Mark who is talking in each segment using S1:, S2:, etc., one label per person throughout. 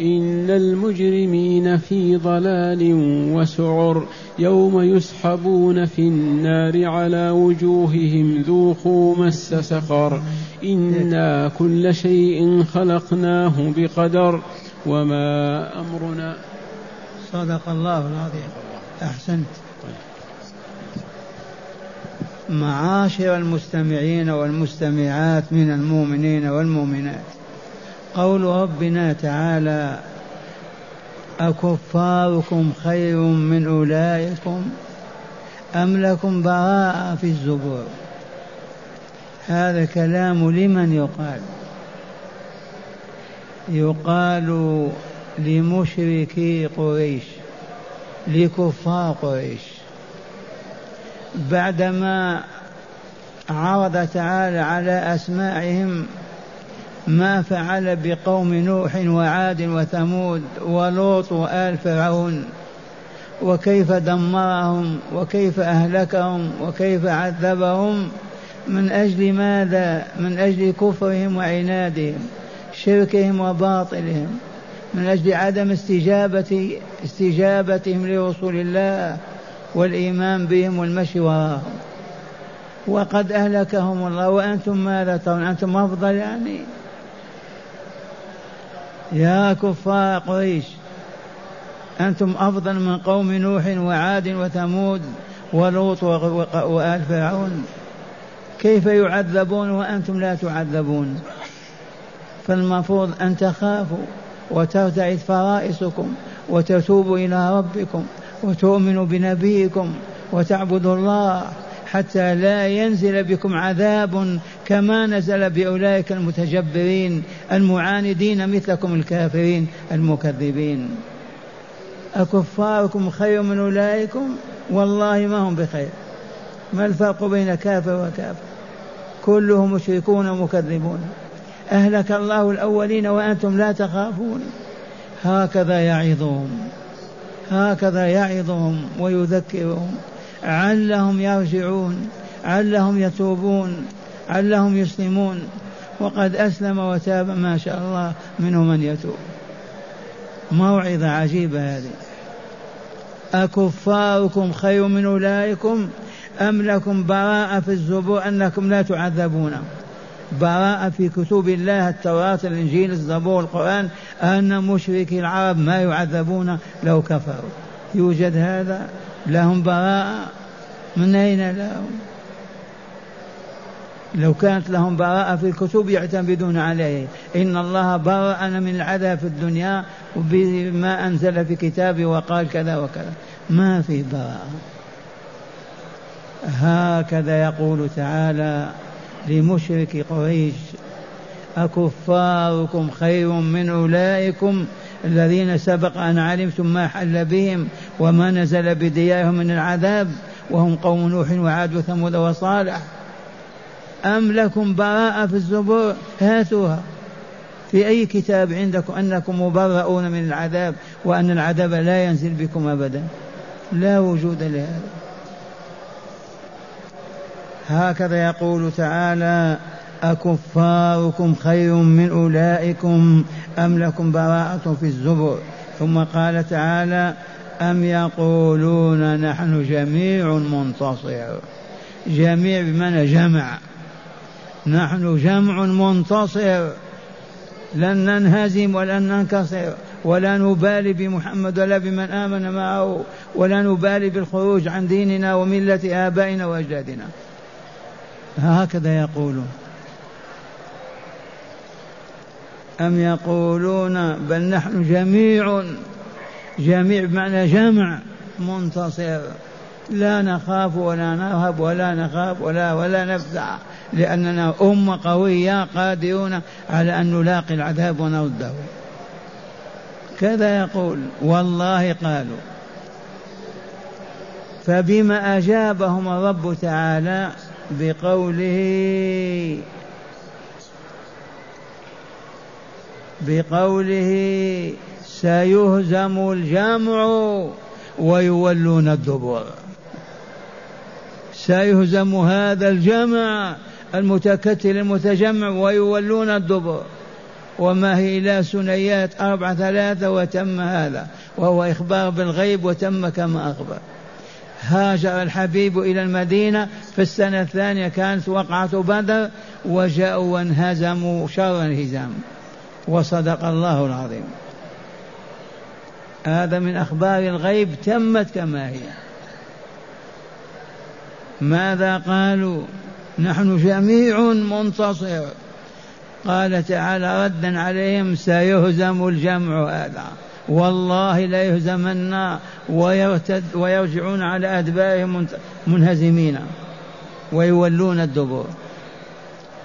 S1: إن المجرمين في ضلال وسعر يوم يسحبون في النار على وجوههم ذوقوا مس سقر إنا كل شيء خلقناه بقدر وما أمرنا
S2: صدق الله العظيم. أحسنت. معاشر المستمعين والمستمعات من المؤمنين والمؤمنات. قول ربنا تعالى أكفاركم خير من أولئكم أم لكم براءة في الزبور؟ هذا كلام لمن يقال. يقال لمشركي قريش لكفار قريش. بعدما عرض تعالى على أسماعهم ما فعل بقوم نوح وعاد وثمود ولوط وآل فرعون. وكيف دمرهم وكيف أهلكهم وكيف عذبهم من أجل ماذا؟ من أجل كفرهم وعنادهم شركهم وباطلهم. من أجل عدم استجابة استجابتهم لرسول الله والإيمان بهم والمشي وراءهم وقد أهلكهم الله. وأنتم ماذا ترون؟ أنتم أفضل يعني؟ يا كفار قريش أنتم أفضل من قوم نوح وعاد وثمود ولوط وآل فرعون. كيف يعذبون وأنتم لا تعذبون؟ فالمفروض أن تخافوا وترتعد فرائسكم وتتوبوا إلى ربكم وتؤمنوا بنبيكم وتعبدوا الله حتى لا ينزل بكم عذاب كما نزل بأولئك المتجبرين المعاندين مثلكم الكافرين المكذبين. أكفاركم خير من أولئكم؟ والله ما هم بخير. ما الفرق بين كافر وكافر؟ كلهم مشركون ومكذبون. أهلك الله الأولين وأنتم لا تخافون. هكذا يعظهم. هكذا يعظهم ويذكرهم. علهم يرجعون علهم يتوبون علهم يسلمون. وقد أسلم وتاب ما شاء الله منهم من يتوب. موعظة عجيبة هذه. أكفاركم خير من أولئكم أم لكم براءة في الزبور أنكم لا تعذبون؟ براءة في كتب الله التوراة الإنجيل الزبور القرآن أن مشركي العرب ما يعذبون لو كفروا. يوجد هذا؟ لهم براءة من أين لهم؟ لو كانت لهم براءة في الكتب يعتمدون عليه. إن الله برأنا من العذاب في الدنيا بما أنزل في كتابه وقال كذا وكذا. ما في براءة هكذا يقول تعالى لمشرك قريش أكفاركم خير من أولئكم الذين سبق أن علمتم ما حل بهم وما نزل بديارهم من العذاب وهم قوم نوح وعاد وثمود وصالح. أم لكم براءة في الزبور؟ هاتوها. في أي كتاب عندكم أنكم مبرؤون من العذاب وأن العذاب لا ينزل بكم أبدا؟ لا وجود لهذا. هكذا يقول تعالى أكفاركم خير من أولئكم أم لكم براءة في الزبر؟ ثم قال تعالى أم يقولون نحن جميع منتصر. جميع بمعنى جمع. نحن جمع منتصر. لن ننهزم ولن ننكسر ولا نبالي بمحمد ولا بمن آمن معه ولا نبالي بالخروج عن ديننا وملة آبائنا وأجدادنا. هكذا يقولون. أم يقولون بل نحن جميع جميع بمعنى جمع منتصر. لا نخاف ولا نرهب ولا نخاف ولا ولا نفزع لأننا أمة قوية قادرون على أن نلاقي العذاب ونرده. كذا يقول والله قالوا. فبما أجابهم الرب تعالى بقوله بقوله سيهزم الجمع ويولون الدبر. سيهزم هذا الجمع المتكتل المتجمع ويولون الدبر. وما هي إلا سنيات أربعة ثلاثة وتم هذا وهو إخبار بالغيب وتم كما أخبر. هاجر الحبيب إلى المدينة في السنة الثانية كانت وقعة بدر وجاءوا وانهزموا شر انهزام وصدق الله العظيم. هذا من أخبار الغيب تمت كما هي. ماذا قالوا؟ نحن جميع منتصر. قال تعالى ردا عليهم سيهزم الجمع هذا. والله لا ويرتد ويرجعون على أدبارهم منهزمين ويولون الدبور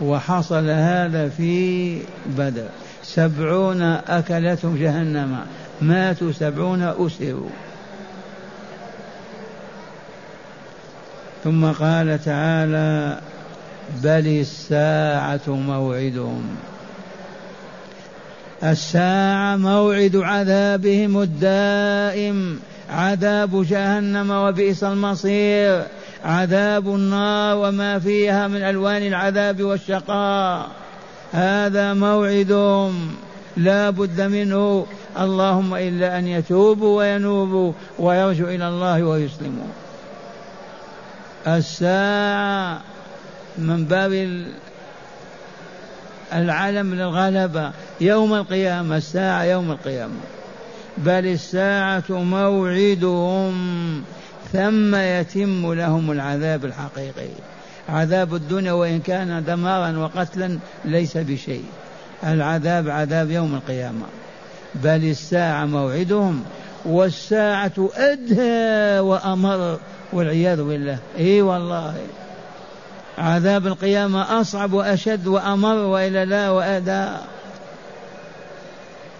S2: وحصل هذا في بدر. سبعون أكلتهم جهنم. ماتوا سبعون أسروا. ثم قال تعالى بل الساعة موعدهم. الساعة موعد عذابهم الدائم. عذاب جهنم وبئس المصير. عذاب النار وما فيها من ألوان العذاب والشقاء. هذا موعدهم. لا بد منه. اللهم إلا أن يتوبوا وينوبوا ويرجوا إلى الله ويسلموا. الساعة من باب العلم للغلبة. يوم القيامة. الساعة يوم القيامة. بل الساعة موعدهم. ثم يتم لهم العذاب الحقيقي. عذاب الدنيا وإن كان دمارا وقتلا ليس بشيء. العذاب عذاب يوم القيامة. بل الساعة موعدهم والساعة أدهى وأمر والعياذ بالله. إي والله. عذاب القيامة أصعب وأشد وأمر وإلا لا وأدى.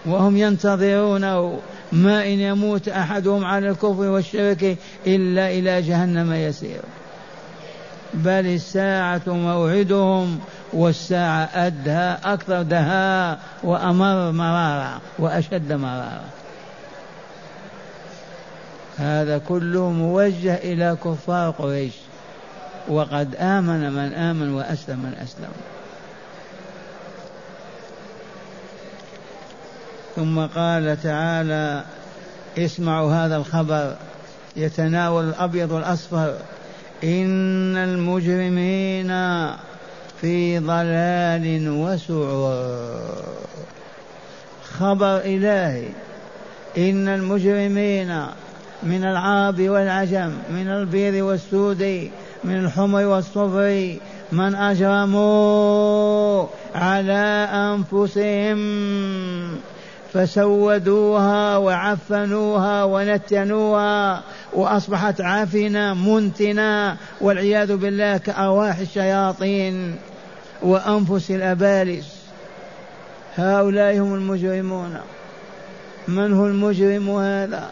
S2: وهم ينتظرونه ما إن يموت أحدهم على الكفر والشرك إلا إلى جهنم يسير. بل الساعة موعدهم والساعة أدهى أكثر دهاء وأمر مرارا وأشد مرارا. هذا كله موجه إلى كفار قريش. وقد آمن من آمن وأسلم من أسلم. ثم قال تعالى اسمعوا هذا الخبر. يتناول الأبيض والأصفر إن المجرمين في ضلال وسعر. خبر إلهي إن المجرمين من العرب والعجم من البيض والسود من الحمر والصفر من أجرموا على أنفسهم فسودوها وعفنوها ونتنوها وأصبحت عفنة منتنة والعياذ بالله كأرواح الشياطين وأنفس الأبالس هؤلاء هم المجرمون. من هو المجرم هذا؟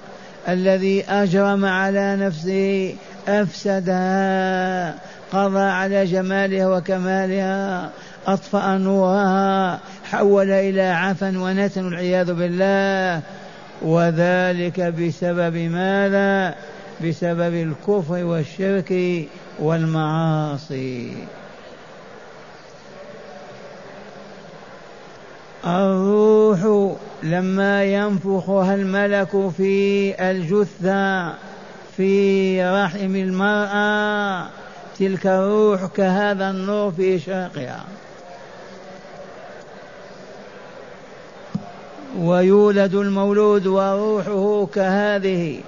S2: الذي أجرم على نفسه أفسدها قضى على جمالها وكمالها أطفأ نورها حول إلى عفن ونتن والعياذ بالله. وذلك بسبب ماذا؟ بسبب الكفر والشرك والمعاصي. الروح لما ينفخها الملك في الجثة في رحم المرأة تلك الروح كهذا النور في إشراقها. ويولد المولود وروحه كهذه.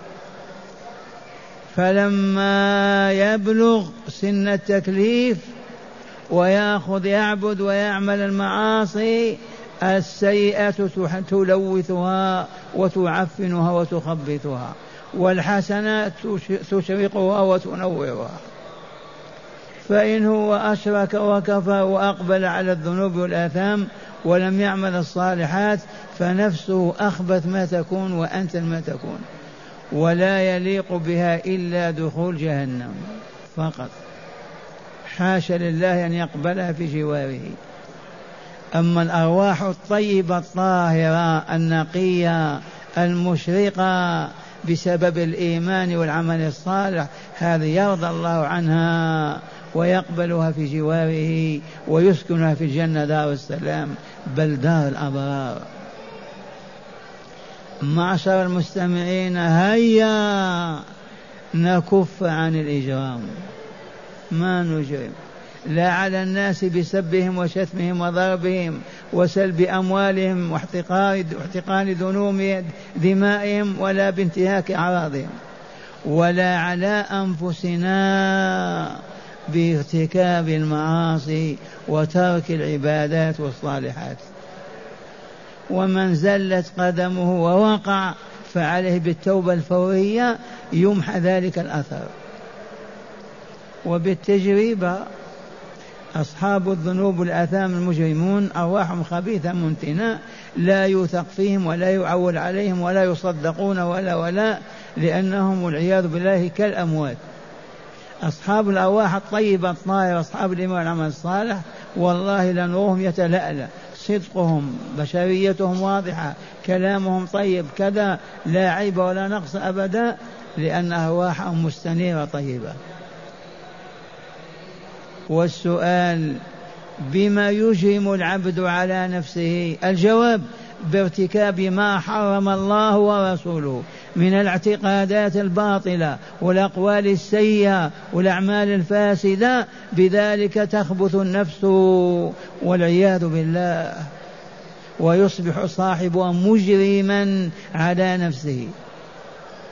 S2: فلما يبلغ سن التكليف ويأخذ يعبد ويعمل المعاصي السيئة تلوثها وتعفنها وتخبثها والحسنات تشرقها وتنورها. فإن هو أشرك وكفر وأقبل على الذنوب والآثام ولم يعمل الصالحات فنفسه أخبث ما تكون وأنت ما تكون. ولا يليق بها إلا دخول جهنم. فقط. حاشا لله أن يقبلها في جواره. أما الأرواح الطيبة الطاهرة النقية المشرقة بسبب الإيمان والعمل الصالح هذه يرضى الله عنها ويقبلها في جواره ويسكنها في الجنة دار السلام بل دار الأبرار. معشر المستمعين هيا نكف عن الإجرام. ما نجرم لا على الناس بسبهم وشتمهم وضربهم وسلب أموالهم واحتقان ذنوب دمائهم ولا بانتهاك أعراضهم. ولا على أنفسنا بارتكاب المعاصي وترك العبادات والصالحات. ومن زلت قدمه ووقع فعليه بالتوبة الفورية يمحى ذلك الأثر. وبالتجربة أصحاب الذنوب والآثام المجرمون أرواحهم خبيثة منتنة لا يوثق فيهم ولا يعول عليهم ولا يصدقون ولا ولا لأنهم والعياذ بالله كالأموات. أصحاب الأرواح الطيبة الطاهرة أصحاب الإيمان والعمل الصالح والله لنورهم يتلألأ. صدقهم بشريتهم واضحة كلامهم طيب كذا لا عيب ولا نقص أبدا لأن أرواحهم مستنيرة طيبة. والسؤال بما يجرم العبد على نفسه؟ الجواب بارتكاب ما حرم الله ورسوله من الاعتقادات الباطلة والأقوال السيئة والأعمال الفاسدة بذلك تخبث النفس والعياذ بالله. ويصبح صاحبها مجرما على نفسه.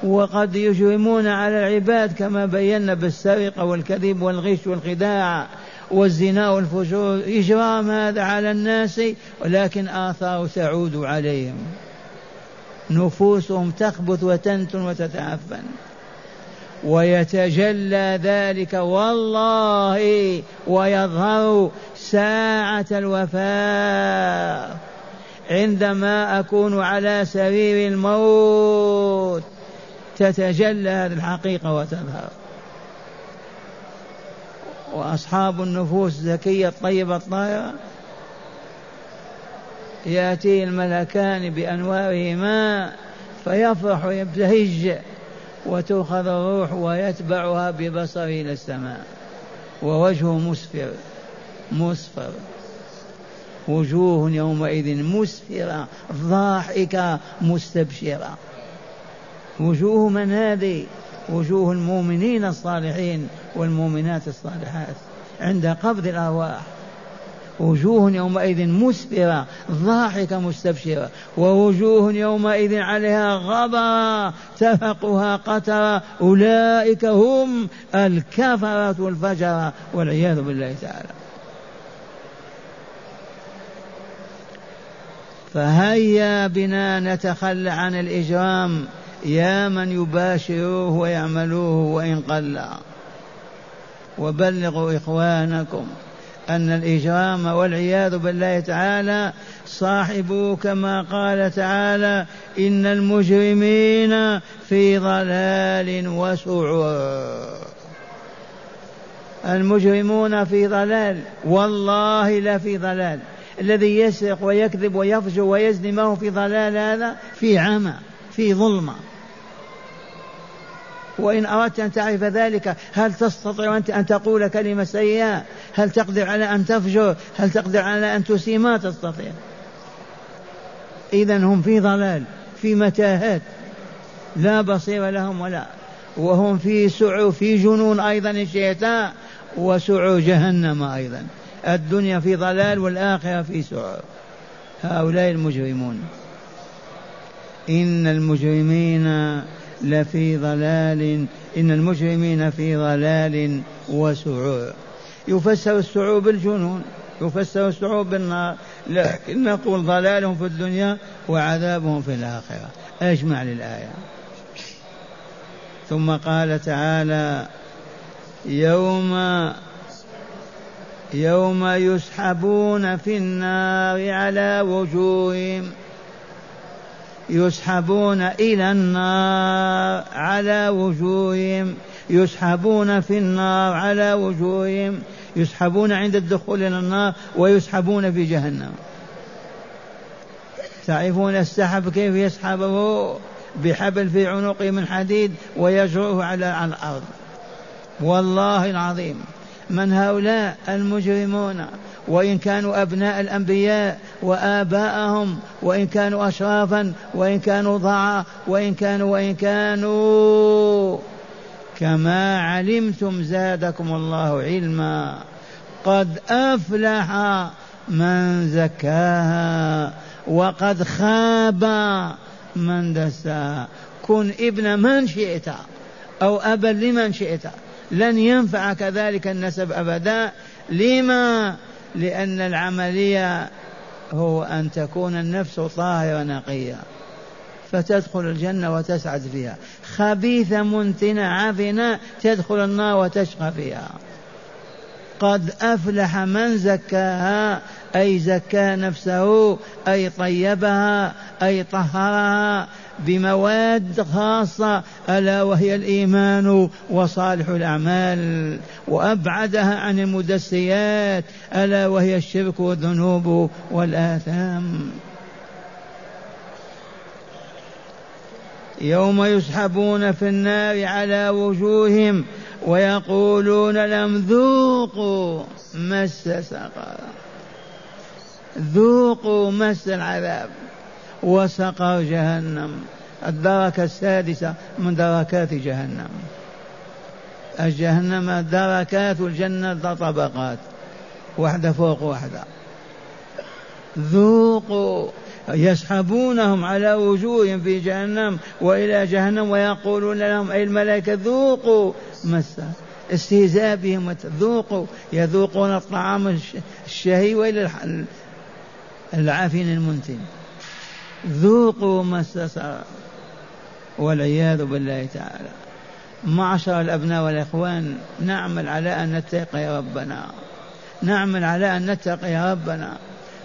S2: وقد يجرمون على العباد كما بينا بالسرقة والكذب والغش والخداع والزنا والفجور. إجرام هذا على الناس ولكن آثار تعود عليهم. نفوسهم تخبث وتنتن وتتعفن. ويتجلى ذلك والله ويظهر ساعة الوفاة عندما أكون على سرير الموت. تتجلى هذه الحقيقة وتظهر. وأصحاب النفوس الزكية الطيبة الطاهرة يأتي الملكان بأنوارهما فيفرح ويبتهج وتؤخذ الروح ويتبعها ببصره إلى السماء. ووجهه مسفر مسفر. وجوه يومئذ مسفرة ضاحكة مستبشرة. وجوه من هذه وجوه المؤمنين الصالحين والمؤمنات الصالحات عند قبض الأرواح. وجوه يومئذ مسفرة ضاحكة مستبشرة. ووجوه يومئذ عليها غبرة تفقها قترة. أولئك هم الكفرة والفجرة والعياذ بالله تعالى. فهيا بنا نتخلى عن الإجرام. يا من يباشروه ويعملوه وإن قل. وبلغوا إخوانكم أن الإجرام والعياذ بالله تعالى صاحبه كما قال تعالى إن المجرمين في ضلال وسعر. المجرمون في ضلال. والله لا في ضلال. الذي يسرق ويكذب ويفجر ويزني ما هو في ضلال هذا؟ في عمى في ظلمة. وإن أردت أن تعرف ذلك هل تستطيع أنت أن تقول كلمة سيئة؟ هل تقدر على أن تفجر؟ هل تقدر على أن تسيء؟ ما تستطيع. إذا هم في ضلال في متاهات. لا بصير لهم ولا. وهم في سعو في جنون أيضا الشيطان وسعو جهنم أيضا. الدنيا في ضلال والآخرة في سعو هؤلاء المجرمون. إن المجرمين لفي ضلال إن المجرمين في ضلال وسعور. يفسر السعور بالجنون يفسر السعور بالنار لكن نقول ضلالهم في الدنيا وعذابهم في الآخرة. أجمع للآية. ثم قال تعالى يوم يوم يسحبون في النار على وجوههم يسحبون إلى النار على وجوههم يسحبون في النار على وجوههم يسحبون عند الدخول إلى النار ويسحبون في جهنم. تعرفون السحب كيف يسحبه؟ بحبل في عنقه من حديد ويجره على الأرض. والله العظيم من هؤلاء المجرمون وإن كانوا أبناء الأنبياء وآباءهم وإن كانوا أشرافا وإن كانوا ضعا وإن كانوا وإن كانوا. كما علمتم زادكم الله علما. قد أفلح من زكاها وقد خاب من دساها. كن ابن من شئت أو أبا لمن شئت. لن ينفعك ذلك النسب أبدا. لما؟ لأن العملية هو أن تكون النفس طاهرة نقية فتدخل الجنة وتسعد فيها. خبيثة منتنة عفنة تدخل النار وتشقى فيها. قد أفلح من زكاها أي زكى نفسه أي طيبها أي طهرها بمواد خاصة ألا وهي الإيمان وصالح الأعمال وأبعدها عن المدسيات ألا وهي الشرك والذنوب والآثام. يوم يسحبون في النار على وجوههم ويقولون لم ذوقوا مس سقر ذوقوا مس العذاب. وسقر جهنم. الدركة السادسة من دركات جهنم. الجهنم دركات الجنة طبقات. واحدة فوق واحدة. ذوقوا يسحبونهم على وجوههم في جهنم وإلى جهنم ويقولون لهم أي الملائكة ذوقوا مس استهزاء بهم ذوقوا. يذوقون الطعام الشهي وإلى العافين المنتن ذوقوا مس والعياذ بالله تعالى. معشر الأبناء والإخوان نعمل على أن نتقي ربنا. نعمل على أن نتقي ربنا.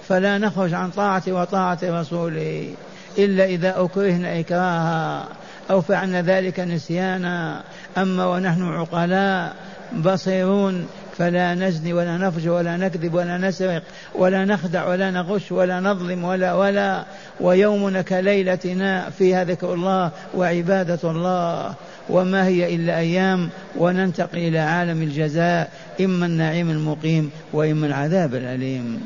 S2: فلا نخرج عن طاعته وطاعة رسوله إلا إذا أكرهنا إكراها أو فعلنا ذلك نسيانا. أما ونحن عقلاء بصيرون فلا نزني ولا نفجر ولا نكذب ولا نسرق ولا نخدع ولا نغش ولا نظلم ولا ولا. ويومنا كليلتنا فيها ذكر الله وعبادة الله. وما هي إلا أيام وننتقل إلى عالم الجزاء. إما النعيم المقيم وإما العذاب الأليم.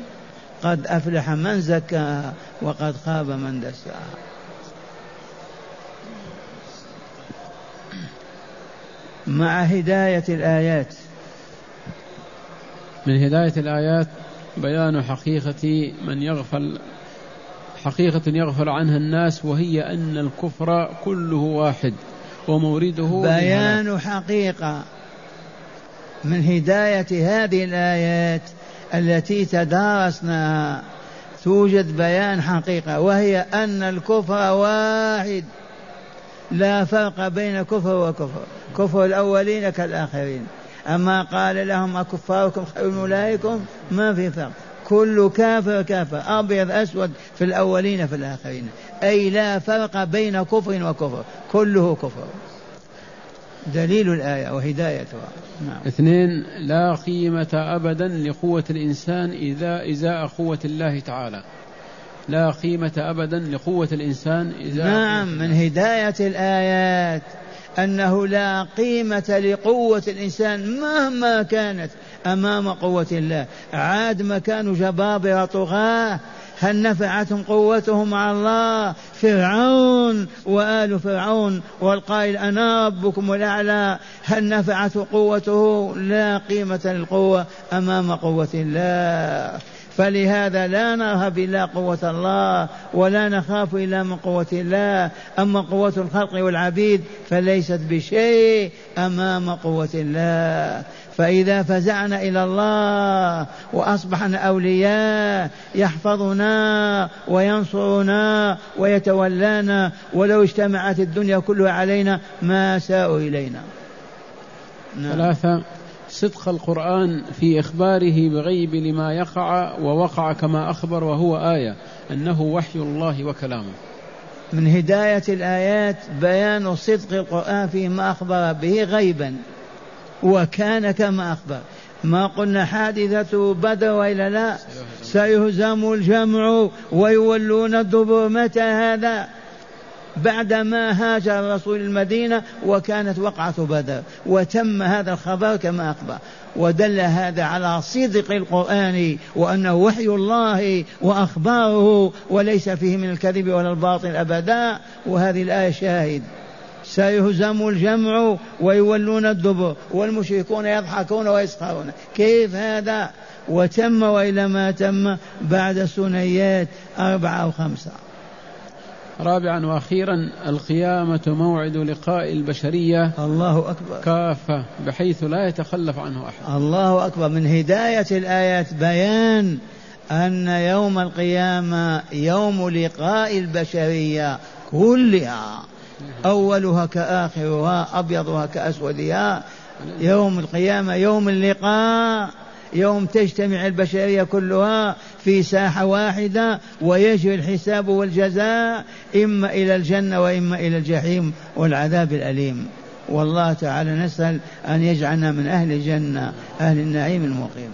S2: قد أفلح من زكاها وقد خاب من دساها مع هداية الآيات
S1: من هداية الآيات بيان حقيقة من يغفل حقيقة يغفل عنها الناس وهي أن الكفر كله واحد ومورده
S2: بيان حقيقة من هداية هذه الآيات التي تدارسناها توجد بيان حقيقة وهي أن الكفر واحد. لا فرق بين كفر وكفر كفر الأولين كالآخرين. أما قال لهم أكفاركم خير من أولئكم ما في فرق. كل كافر كافر أبيض أسود في الأولين في الآخرين. أي لا فرق بين كفر وكفر كله كفر. دليل الآية وهدايتها.
S1: نعم. اثنين لا قيمة أبدا لقوة الإنسان إذا إزاء قوة الله تعالى. لا قيمة أبدا لقوة الإنسان إذا
S2: نعم من هداية الآيات. أنه لا قيمة لقوة الإنسان مهما كانت أمام قوة الله. عاد مكان جبابرة طغاة. هل نفعتهم قوتهم مع الله؟ فرعون وآل فرعون والقائل أنا ربكم الأعلى. هل نفعته قوته؟ لا قيمة للقوة أمام قوة الله. فلهذا لا نرهب إلا قوة الله ولا نخاف إلا من قوة الله. أما قوة الخلق والعبيد فليست بشيء أمام قوة الله. فإذا فزعنا إلى الله وأصبحنا أولياء يحفظنا وينصرنا ويتولانا. ولو اجتمعت الدنيا كلها علينا ما ساءوا إلينا.
S1: نعم. ثلاثة. صدق القرآن في إخباره بغيب لما يقع ووقع كما أخبر وهو آية أنه وحي الله وكلامه.
S2: من هداية الآيات بيان صدق القرآن فيما أخبر به غيبا وكان كما أخبر. ما قلنا حادثة بدر وإلا لا سيهزم الجمع ويولون الدبر متى هذا؟ بعدما هاجر الرسول المدينة وكانت وقعة بدر وتم هذا الخبر كما أخبر. ودل هذا على صدق القرآن وأنه وحي الله وأخباره وليس فيه من الكذب ولا الباطل أبدا. وهذه الآية شاهد. سيهزم الجمع ويولون الدبر والمشركون يضحكون ويسخرون. كيف هذا؟ وتم وإلى ما تم بعد سنيات أربعة أو خمسة.
S1: رابعا وأخيرا القيامة موعد لقاء البشرية
S2: الله أكبر.
S1: كافة بحيث لا يتخلف عنه أحد.
S2: الله أكبر. من هداية الآيات بيان أن يوم القيامة يوم لقاء البشرية كلها. أولها كآخرها أبيضها كأسودها. يوم القيامة يوم اللقاء. يوم تجتمع البشرية كلها في ساحة واحدة ويجري الحساب والجزاء إما إلى الجنة وإما إلى الجحيم والعذاب الأليم. والله تعالى نسأل أن يجعلنا من أهل الجنة أهل النعيم المقيم.